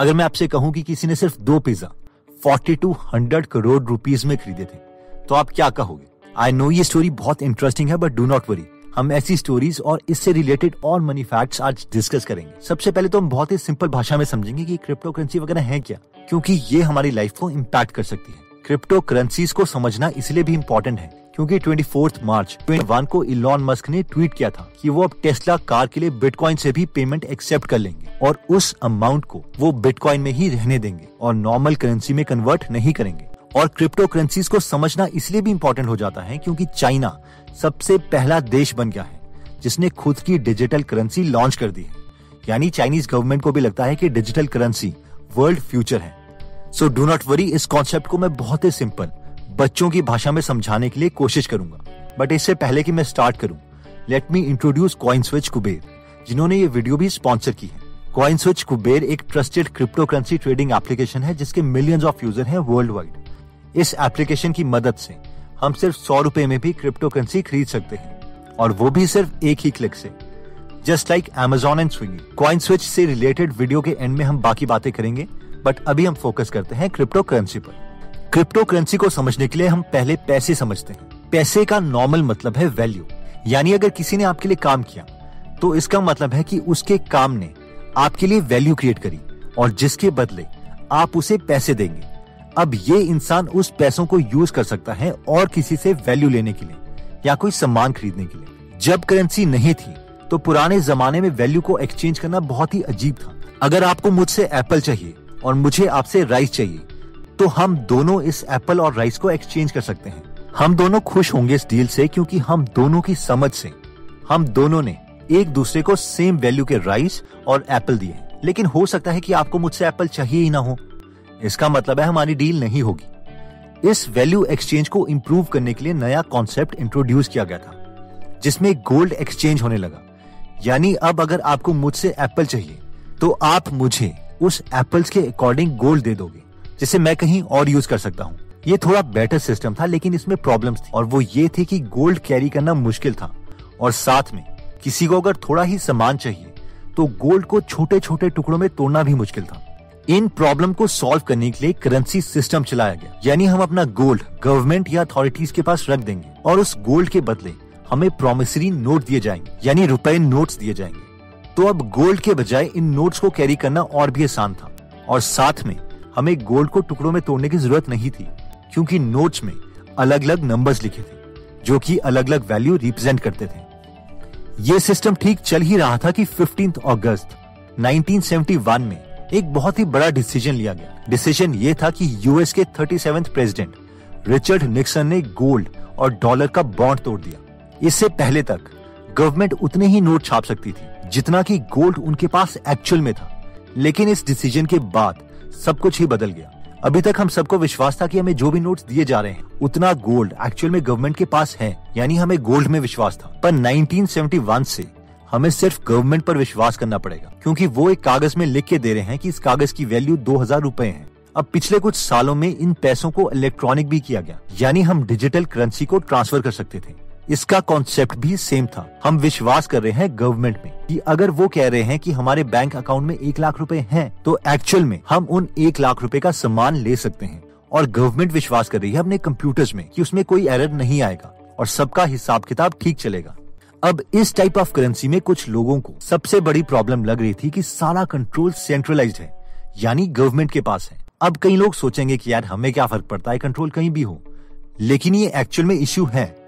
अगर मैं आपसे कहूँ कि किसी ने सिर्फ़ दो pizza forty two hundred crore rupees में खरीदे थे तो आप क्या कहोगे? आई नो ये स्टोरी बहुत इंटरेस्टिंग है बट डू नॉट वरी हम ऐसी स्टोरीज और इससे रिलेटेड और मनी फैक्ट्स आज डिस्कस करेंगे। सबसे पहले तो हम बहुत ही सिंपल भाषा में समझेंगे कि क्रिप्टो करेंसी वगैरह है क्या, क्योंकि ये हमारी लाइफ को इम्पैक्ट कर सकती है। क्रिप्टो करेंसीज को समझना इसलिए भी इम्पोर्टेंट है, क्योंकि 24 मार्च 21 को इलॉन मस्क ने ट्वीट किया था कि वो अब टेस्ला कार के लिए बिटकॉइन से भी पेमेंट एक्सेप्ट कर लेंगे और उस अमाउंट को वो बिटकॉइन में ही रहने देंगे और नॉर्मल करेंसी में कन्वर्ट नहीं करेंगे। और क्रिप्टो करेंसीज को समझना इसलिए भी इम्पोर्टेंट हो जाता है क्योंकि चाइना सबसे पहला देश बन गया है, जिसने खुद की डिजिटल करेंसी लॉन्च कर दी है। यानी चाइनीज़ गवर्नमेंट को भी लगता है कि डिजिटल करेंसी वर्ल्ड फ्यूचर है। सो डू नॉट वरी इस कॉन्सेप्ट को मैं बहुत ही सिंपल बच्चों की भाषा में समझाने के लिए कोशिश करूँगा। बट इससे पहले कि मैं स्टार्ट करूँ let me introduce Coin Switch Kuber जिन्होंने ये वीडियो भी स्पॉन्सर की है। कॉइन स्विच कुबेर एक trusted crypto currency trading application है, जिसके मिलियंस ऑफ़ यूज़र हैं वर्ल्ड वाइड इस एप्लीकेशन की मदद से हम सिर्फ़ सौ रुपए में भी क्रिप्टो करेंसी खरीद सकते हैं, और वो भी सिर्फ़ एक ही क्लिक से। Just like Amazon and Swiggy Coin Switch से रिलेटेड वीडियो के एंड में हम बाकी बातें करेंगे। बट अभी हम फोकस करते हैं क्रिप्टो करेंसी पर। क्रिप्टो करेंसी को समझने के लिए हम पहले पैसे समझते हैं। पैसे का नॉर्मल मतलब है वैल्यू यानी अगर किसी ने आपके लिए काम किया तो इसका मतलब है कि उसके काम ने आपके लिए वैल्यू क्रिएट करी और जिसके बदले आप उसे पैसे देंगे। अब ये इंसान उस पैसों को यूज़ कर सकता है और किसी से वैल्यू लेने के लिए या कोई सामान खरीदने के लिए। जब करेंसी नहीं थी तो पुराने जमाने में वैल्यू को एक्सचेंज करना बहुत ही अजीब था। अगर आपको मुझसे एप्पल चाहिए और मुझे आपसे राइस चाहिए। तो हम दोनों इस एप्पल और राइस को एक्सचेंज कर सकते हैं। हम दोनों खुश होंगे इस डील से क्योंकि हम दोनों की समझ से, हम दोनों ने एक दूसरे को सेम वैल्यू के राइस और एप्पल दिए लेकिन हो सकता है कि आपको मुझसे एप्पल चाहिए ही ना हो। इसका मतलब है हमारी डील नहीं होगी। इस वैल्यू एक्सचेंज को इम्प्रूव करने के लिए नया कॉन्सेप्ट इंट्रोड्यूस किया गया था, जिसमें गोल्ड एक्सचेंज होने लगा। यानी अब अगर आपको मुझसे एप्पल चाहिए तो आप मुझे उस एप्पल्स के अकॉर्डिंग गोल्ड दे दोगे, जिसे मैं कहीं और यूज़ कर सकता हूँ। ये थोड़ा बेटर सिस्टम था, लेकिन इसमें प्रॉब्लम थी। और वो ये थी कि गोल्ड कैरी करना मुश्किल था। और साथ में, किसी को अगर थोड़ा ही सामान चाहिए तो गोल्ड को छोटे छोटे टुकड़ों में तोड़ना भी मुश्किल था। इन प्रॉब्लम को सॉल्व करने के लिए करेंसी सिस्टम चलाया गया। यानी हम अपना गोल्ड गवर्नमेंट या अथॉरिटीज के पास रख देंगे। और उस गोल्ड के बदले, हमें प्रोमिसरी नोट दिए जाएँगे। यानी रुपए नोट्स दिए जाएँगे। तो अब गोल्ड के बजाय इन नोट्स को कैरी करना और भी आसान था। और साथ में, हमें गोल्ड को टुकड़ों में तोड़ने की ज़रूरत नहीं थी, क्योंकि नोट्स में अलग अलग नंबर्स लिखे थे, जो कि अलग अलग वैल्यू रिप्रेजेंट करते थे। ये सिस्टम ठीक चल ही रहा था कि 15 अगस्त 1971 में एक बहुत ही बड़ा डिसीज़न लिया गया। डिसीज़न ये था कि यूएस के थर्टी प्रेसिडेंट रिचर्ड निक्सन ने गोल्ड और डॉलर का बॉन्ड तोड़ दिया। इससे पहले तक गवर्नमेंट उतने ही नोट छाप सकती थी, जितना कि गोल्ड उनके पास एक्चुअल में था। लेकिन इस डिसीज़न के बाद सब कुछ ही बदल गया। अभी तक हम सबको विश्वास था कि हमें जो भी नोट्स दिए जा रहे हैं, उतना गोल्ड एक्चुअल में गवर्नमेंट के पास है, यानी हमें गोल्ड में विश्वास था। पर 1971 से हमें सिर्फ़ गवर्नमेंट पर विश्वास करना पड़ेगा, क्योंकि वो एक कागज़ में लिख के दे रहे हैं कि इस कागज़ की वैल्यू दो हज़ार रूपए है। अब पिछले कुछ सालों में इन पैसों को इलेक्ट्रॉनिक भी किया गया, यानी हम डिजिटल करेंसी को ट्रांसफ़र कर सकते थे। इसका कॉन्सेप्ट भी सेम था। हम विश्वास कर रहे हैं गवर्नमेंट में कि अगर वो कह रहे हैं कि हमारे बैंक अकाउंट में एक लाख रुपए हैं तो एक्चुअल में हम उन एक लाख रुपए का सामान ले सकते हैं। और गवर्नमेंट विश्वास कर रही है अपने कंप्यूटर्स में कि उसमें कोई एरर नहीं आएगा और सबका हिसाब किताब ठीक चलेगा। अब इस टाइप ऑफ़ करेंसी में कुछ लोगों को सबसे बड़ी प्रॉब्लम लग रही थी कि सारा कंट्रोल सेंट्रलाइज है, यानी गवर्नमेंट के पास है। अब कई लोग सोचेंगे कि यार, हमें क्या फ़र्क पड़ता है? कंट्रोल कहीं भी हो। लेकिन ये एक्चुअल में इश्यू है।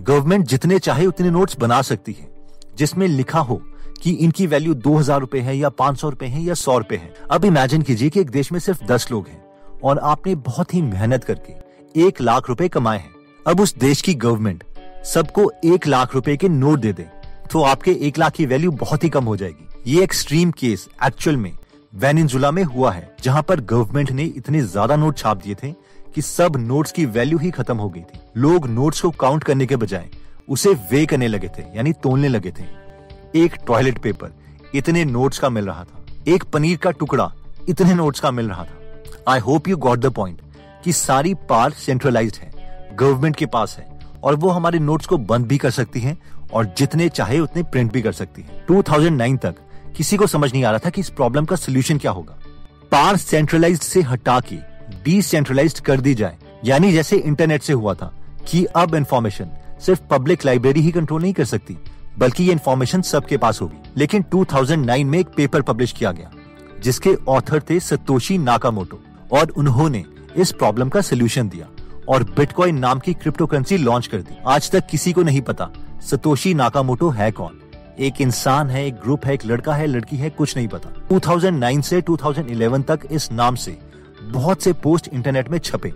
गवर्नमेंट जितने चाहे उतने नोट्स बना सकती है, जिसमें लिखा हो कि इनकी वैल्यू दो हज़ार रूपए है या पाँच सौ रूपए है या सौ रूपए है। अब इमेजिन कीजिए कि एक देश में सिर्फ़ दस लोग हैं और आपने बहुत ही मेहनत करके एक लाख रुपए कमाए हैं। अब उस देश की गवर्नमेंट सबको एक लाख रुपए के नोट दे दे तो आपके एक लाख की वैल्यू बहुत ही कम हो जाएगी। ये एक्सट्रीम केस एक्चुअल में वेनिजुला में हुआ है, जहाँ पर गवर्नमेंट ने इतने ज़्यादा नोट छाप दिए थे कि सब नोट्स की वैल्यू ही खत्म हो गई थी। लोग नोट्स को काउंट करने के बजाय उसे वे करने लगे थे, यानी तोलने लगे थे। एक टॉयलेट पेपर इतने नोट्स का मिल रहा था। एक पनीर का टुकड़ा, इतने नोट्स का मिल रहा था। I hope you got the point कि सारी पार सेंट्रलाइज्ड है गवर्नमेंट के पास है, और वो हमारे नोट्स को बंद भी कर सकती है और जितने चाहे उतने प्रिंट भी कर सकती है। 2009 तक किसी को समझ नहीं आ रहा था कि इस प्रॉब्लम का सोल्यूशन क्या होगा। पार सेंट्रलाइज्ड से हटा के डिसेंट्रलाइज्ड कर दी जाए, यानी जैसे इंटरनेट से हुआ था कि अब इंफॉर्मेशन सिर्फ़ पब्लिक लाइब्रेरी ही कंट्रोल नहीं कर सकती, बल्कि ये इन्फॉर्मेशन सबके पास होगी। लेकिन 2009 में एक पेपर पब्लिश किया गया, जिसके ऑथर थे सतोशी नाकामोटो, और उन्होंने इस प्रॉब्लम का सोल्यूशन दिया और बिटकॉइन नाम की क्रिप्टो करेंसी लॉन्च कर दी। आज तक किसी को नहीं पता सतोशी नाकामोटो है कौन। एक इंसान है, एक ग्रुप है, एक लड़का है, लड़की है, कुछ नहीं पता। 2009 से 2011 तक इस नाम से बहुत से पोस्ट इंटरनेट में छपे।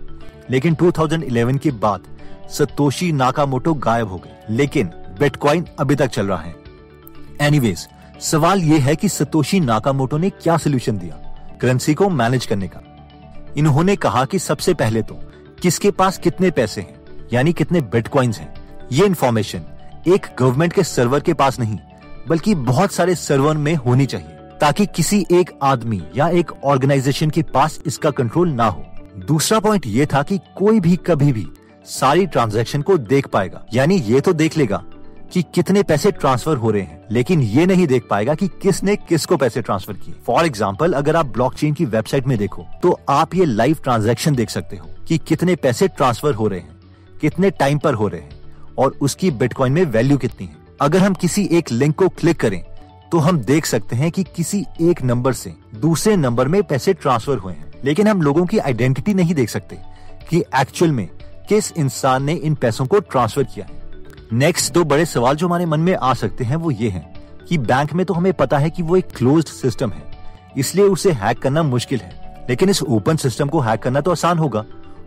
लेकिन 2011 के बाद सतोशी नाकामोटो गायब हो गए लेकिन बिटकॉइन अभी तक चल रहा है। एनीवेज सवाल ये है कि सतोशी नाकामोटो ने क्या सोल्यूशन दिया? करेंसी को मैनेज करने का। इन्होंने कहा कि सबसे पहले तो किसके पास कितने पैसे हैं, यानी कितने बिटकॉइंस हैं, ये इन्फॉर्मेशन एक गवर्नमेंट के सर्वर के पास नहीं, बल्कि बहुत सारे सर्वर में होनी चाहिए, ताकि किसी एक आदमी या एक ऑर्गेनाइजेशन के पास इसका कंट्रोल ना हो। दूसरा पॉइंट ये था कि कोई भी कभी भी सारी ट्रांजैक्शन को देख पाएगा। यानी ये तो देख लेगा कि कितने पैसे ट्रांसफ़र हो रहे हैं, लेकिन ये नहीं देख पाएगा कि किसने किसको पैसे ट्रांसफ़र किए। फॉर एग्ज़ाम्पल अगर आप ब्लॉकचेन की वेबसाइट में देखो तो आप ये लाइव ट्रांजैक्शन देख सकते हो कि कितने पैसे ट्रांसफ़र हो रहे हैं, कितने टाइम पर हो रहे हैं, और उसकी बिटकॉइन में वैल्यू कितनी है। अगर हम किसी एक लिंक को क्लिक करें तो हम देख सकते हैं कि किसी एक नंबर से दूसरे नंबर में पैसे ट्रांसफ़र हुए हैं। लेकिन हम लोगों की आइडेंटिटी नहीं देख सकते कि एक्चुअल में किस इंसान ने इन पैसों को ट्रांसफ़र किया है? नेक्स्ट दो बड़े सवाल जो हमारे मन में आ सकते हैं वो ये हैं कि बैंक में तो हमें पता है कि वो एक क्लोज्ड सिस्टम है, इसलिए उसे हैक करना मुश्किल है। लेकिन इस ओपन सिस्टम को हैक करना तो आसान होगा।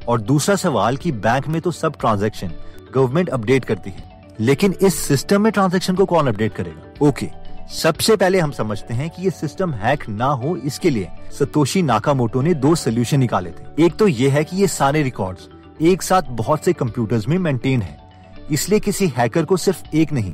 और दूसरा सवाल कि बैंक में तो सब ट्रांजैक्शन गवर्नमेंट अपडेट करती है, लेकिन इस सिस्टम में ट्रांजैक्शन को कौन अपडेट करेगा? ओके सबसे पहले हम समझते हैं कि ये सिस्टम हैक ना हो इसके लिए सतोशी नाकामोटो ने दो सोल्यूशन निकाले थे। एक तो ये है कि ये सारे रिकॉर्ड्स एक साथ बहुत से कंप्यूटर्स में मेंटेन है। इसलिए किसी हैकर को सिर्फ़ एक नहीं,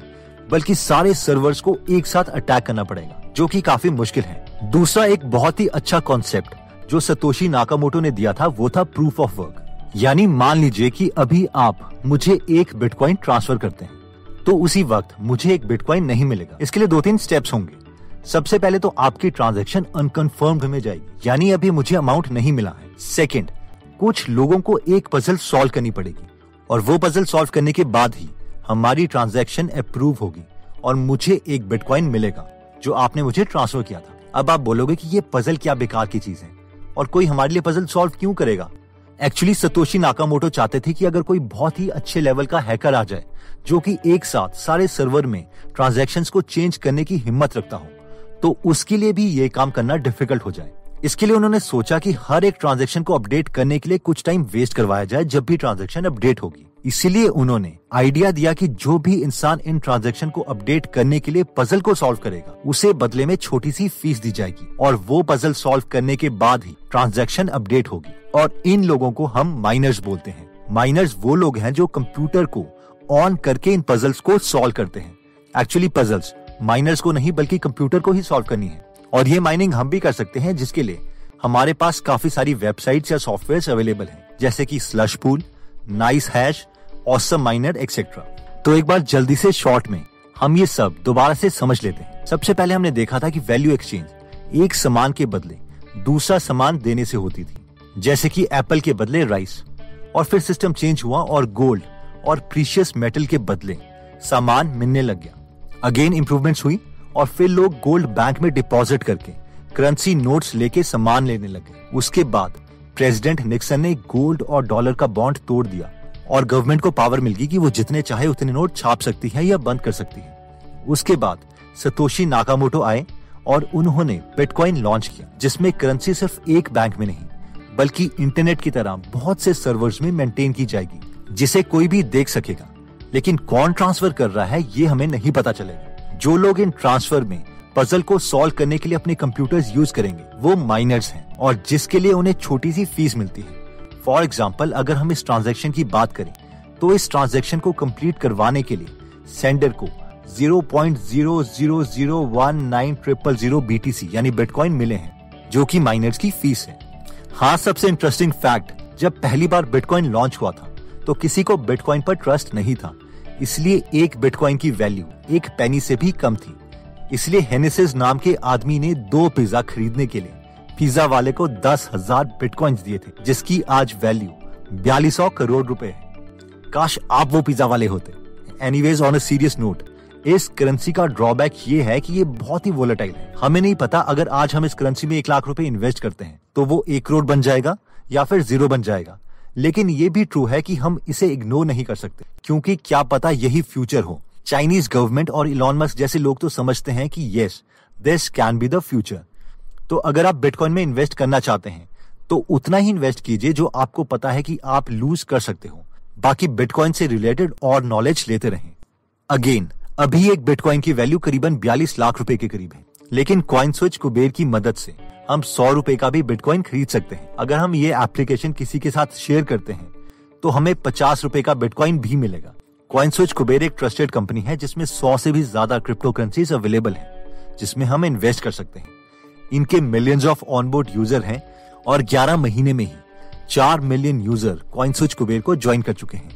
बल्कि सारे सर्वर्स को एक साथ अटैक करना पड़ेगा, जो कि काफ़ी मुश्किल है। दूसरा एक बहुत ही अच्छा कॉन्सेप्ट जो सतोशी नाकामोटो ने दिया था, वो था प्रूफ ऑफ़ वर्क यानी मान लीजिए कि अभी आप मुझे एक बिटकॉइन ट्रांसफ़र करते हैं तो उसी वक्त मुझे एक बिटकॉइन नहीं मिलेगा। इसके लिए दो तीन स्टेप्स होंगे। सबसे पहले तो आपकी ट्रांजैक्शन अनकन्फर्म्ड में जाएगी, यानी अभी मुझे अमाउंट नहीं मिला है। सेकंड कुछ लोगों को एक पजल सॉल्व करनी पड़ेगी। और वो पजल सॉल्व करने के बाद ही हमारी ट्रांजैक्शन अप्रूव होगी। और मुझे एक बिटकॉइन मिलेगा, जो आपने मुझे ट्रांसफ़र किया था। अब आप बोलोगे कि ये पजल क्या बेकार की चीज़ है? और कोई हमारे लिए पजल सॉल्व क्यों करेगा? एक्चुअली सतोशी नाकामोटो चाहते थे कि अगर कोई बहुत ही अच्छे लेवल का हैकर आ जाए, जो कि एक साथ सारे सर्वर में ट्रांजैक्शन को चेंज करने की हिम्मत रखता हो तो उसके लिए भी ये काम करना डिफ़िकल्ट हो जाए। इसके लिए उन्होंने सोचा कि हर एक ट्रांजेक्शन को अपडेट करने के लिए कुछ टाइम वेस्ट करवाया जाए जब भी ट्रांजेक्शन अपडेट होगी। इसीलिए उन्होंने आइडिया दिया कि जो भी इंसान इन ट्रांजेक्शन को अपडेट करने के लिए पजल को सॉल्व करेगा, उसे बदले में छोटी सी फ़ीस दी जाएगी और वो पजल सॉल्व करने के बाद ही ट्रांजेक्शन अपडेट होगी। और इन लोगों को हम माइनर्स बोलते हैं। माइनर्स वो लोग हैं जो कंप्यूटर को ऑन करके इन पजल्स को सॉल्व करते हैं। एक्चुअली पजल्स माइनर्स को नहीं, बल्कि कंप्यूटर को ही सॉल्व करनी है। और ये माइनिंग हम भी कर सकते हैं, जिसके लिए हमारे पास काफ़ी सारी वेबसाइट्स या सॉफ्टवेयर अवेलेबल हैं, जैसे कि Slush Pool NiceHash AwesomeMiner etcetera तो एक बार जल्दी से शॉर्ट में हम ये सब दोबारा से समझ लेते हैं। सबसे पहले हमने देखा था कि वैल्यू एक्सचेंज एक सामान के बदले दूसरा सामान देने से होती थी, जैसे कि एप्पल के बदले राइस और फिर सिस्टम चेंज हुआ और गोल्ड और प्रीशियस मेटल के बदले सामान मिलने लग गया। अगेन इंप्रूवमेंट्स हुई। और फिर लोग गोल्ड बैंक में डिपॉजिट करके करेंसी नोट्स लेके सामान लेने लगे। उसके बाद प्रेसिडेंट निक्सन ने गोल्ड और डॉलर का बॉन्ड तोड़ दिया और गवर्नमेंट को पावर मिल गई कि वो जितने चाहे उतने नोट छाप सकती है या बंद कर सकती है। उसके बाद सतोशी नाकामोटो आए और उन्होंने बिटकॉइन लॉन्च किया, जिसमें करेंसी सिर्फ़ एक बैंक में नहीं, बल्कि इंटरनेट की तरह बहुत से सर्वर्स में मेंटेन की जाएगी, जिसे कोई भी देख सकेगा। लेकिन कौन ट्रांसफ़र कर रहा है, ये हमें नहीं पता चलेगा। जो लोग इन ट्रांसफ़र में पजल को सॉल्व करने के लिए अपने कंप्यूटर्स यूज़ करेंगे, वो माइनर्स हैं और जिसके लिए उन्हें छोटी सी फ़ीस मिलती है। फॉर एग्ज़ाम्पल अगर हम इस ट्रांजेक्शन की बात करें तो इस ट्रांजेक्शन को कंप्लीट करवाने के लिए सेंडर को 0.00019 ट्रिपल ज़ीरो बीटीसी यानी बिटकॉइन मिले हैं, जो कि माइनर्स की फ़ीस है। हाँ सबसे इंटरेस्टिंग फैक्ट जब पहली बार बिटकॉइन लॉन्च हुआ था तो किसी को बिटकॉइन पर ट्रस्ट नहीं था। इसलिए एक बिटकॉइन की वैल्यू एक पेनी से भी कम थी। इसलिए हेनेसिस नाम के आदमी ने दो पिज्जा खरीदने के लिए पिज्जा वाले को दस हज़ार बिटकॉइंस दिए थे, जिसकी आज वैल्यू बयालीस करोड़ रुपए है। काश आप वो पिज्जा वाले होते। Anyways on a serious note इस करेंसी का ड्रॉबैक ये है कि ये बहुत ही वोलेटाइल है। हमें नहीं पता अगर आज हम इस करेंसी में एक लाख रुपए इन्वेस्ट करते हैं तो वो एक करोड़ बन जाएगा या फिर ज़ीरो बन जाएगा। लेकिन ये भी ट्रू है कि हम इसे इग्नोर नहीं कर सकते, क्योंकि क्या पता यही फ्यूचर हो। चाइनीज़ गवर्नमेंट और इलॉन मस्क जैसे लोग तो समझते हैं कि yes this can be the future तो अगर आप बिटकॉइन में इन्वेस्ट करना चाहते हैं तो उतना ही इन्वेस्ट कीजिए जो आपको पता है कि आप लूज कर सकते हो। बाकी बिटकॉइन से रिलेटेड और नॉलेज लेते रहें। अगेन अभी एक बिटकॉइन की वैल्यू करीबन 42 लाख रुपए के करीब है, लेकिन क्वाइन स्विच कुबेर की मदद से। हम सौ रुपए का भी बिटकॉइन खरीद सकते हैं। अगर हम ये एप्लीकेशन किसी के साथ शेयर करते हैं तो हमें पचास रुपए का बिटकॉइन भी मिलेगा। क्वाइन स्विच कुबेर एक ट्रस्टेड कंपनी है, जिसमें सौ से भी ज़्यादा क्रिप्टो करेंसीज अवेलेबल है, जिसमें हम इन्वेस्ट कर सकते हैं। इनके मिलियंस ऑफ़ ऑनबोर्ड यूज़र हैं और 11 महीने में ही चार million user Coin Switch Kuber को ज्वाइन कर चुके हैं।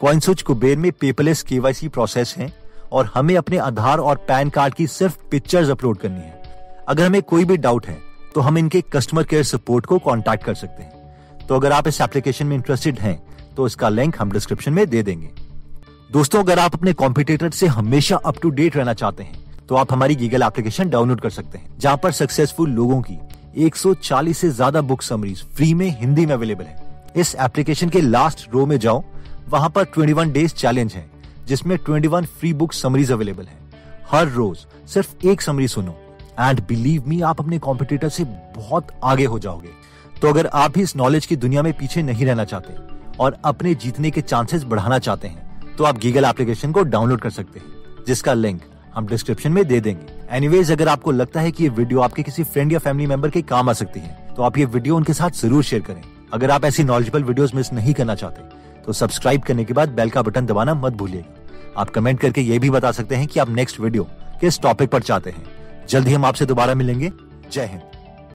क्वाइन स्विच कुबेर में पेपरलेस केवाईसी प्रोसेस है और हमें अपने आधार और पैन कार्ड की सिर्फ़ पिक्चर्स अपलोड करनी है। अगर हमें कोई भी डाउट है तो हम इनके कस्टमर केयर सपोर्ट को कॉन्टैक्ट कर सकते हैं। तो अगर आप इस एप्लीकेशन में इंटरेस्टेड हैं तो इसका लिंक हम डिस्क्रिप्शन में दे देंगे। दोस्तों, अगर आप अपने कॉम्पिटिटर से हमेशा अप टू डेट रहना चाहते हैं तो आप हमारी गीगल एप्लीकेशन डाउनलोड कर सकते हैं, जहाँ पर सक्सेसफुल लोगों की 140 से ज़्यादा बुक समरीज फ्री में हिंदी में अवेलेबल है। इस एप्लीकेशन के लास्ट रो में जाओ, वहाँ पर 21 डेज़ चैलेंज है, जिसमें 21 फ्री बुक समरीज अवेलेबल है। हर रोज सिर्फ़ एक समरी सुनो एंड बिलीव मी आप अपने कॉम्पिटिटर से बहुत आगे हो जाओगे। तो अगर आप भी इस नॉलेज की दुनिया में पीछे नहीं रहना चाहते और अपने जीतने के चांसेस बढ़ाना चाहते हैं तो आप गीगल एप्लीकेशन को डाउनलोड कर सकते हैं, जिसका लिंक हम डिस्क्रिप्शन में दे देंगे। एनीवेज अगर आपको लगता है कि ये वीडियो आपके किसी फ्रेंड या फैमिली मेंबर के काम आ सकती है तो आप ये वीडियो उनके साथ ज़रूर शेयर करें। अगर आप ऐसी नॉलेजेबल वीडियोस मिस नहीं करना चाहते तो सब्सक्राइब करने के बाद बेल का बटन दबाना मत भूलिएगा। आप कमेंट करके ये भी बता सकते हैं कि आप नेक्स्ट वीडियो किस टॉपिक पर चाहते हैं। जल्द ही हम आपसे दोबारा मिलेंगे। जय हिंद।